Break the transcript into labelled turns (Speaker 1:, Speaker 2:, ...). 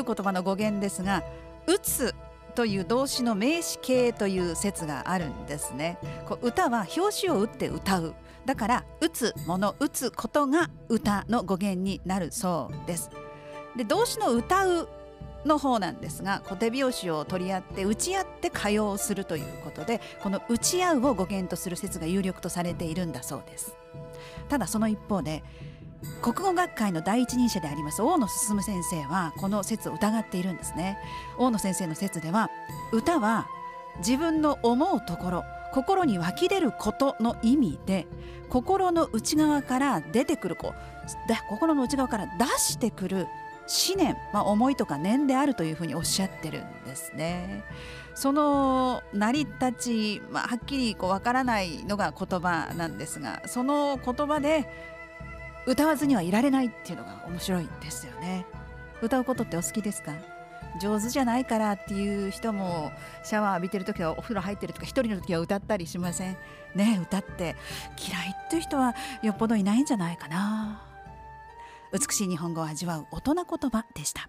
Speaker 1: いう言葉の語源ですが打つという動詞の名詞形という説があるんですね。こう歌は表紙を打って歌う。だから打つもの打つことが歌の語源になるそうです。で動詞の歌うの方なんですがこう手拍子を取り合って打ち合って歌謡するということでこの打ち合うを語源とする説が有力とされているんだそうです。ただその一方で国語学会の第一人者であります大野進先生はこの説を疑っているんですね大野先生の説では歌は自分の思うところ心に湧き出ることの意味で心の内側から出てくるこ心の内側から出してくる思念、まあ、思いとか念であるというふうにおっしゃってるんですね。その成り立ち、まあ、はっきりこうわからないのが言葉なんですがその言葉で歌わずにはいられないっていうのが面白いですよね。歌うことってお好きですか？上手じゃないからっていう人もシャワー浴びてる時はお風呂入ってるとか一人の時は歌ったりしません？ね歌って嫌いっていう人はよっぽどいないんじゃないかな。美しい日本語を味わう大人言葉でした。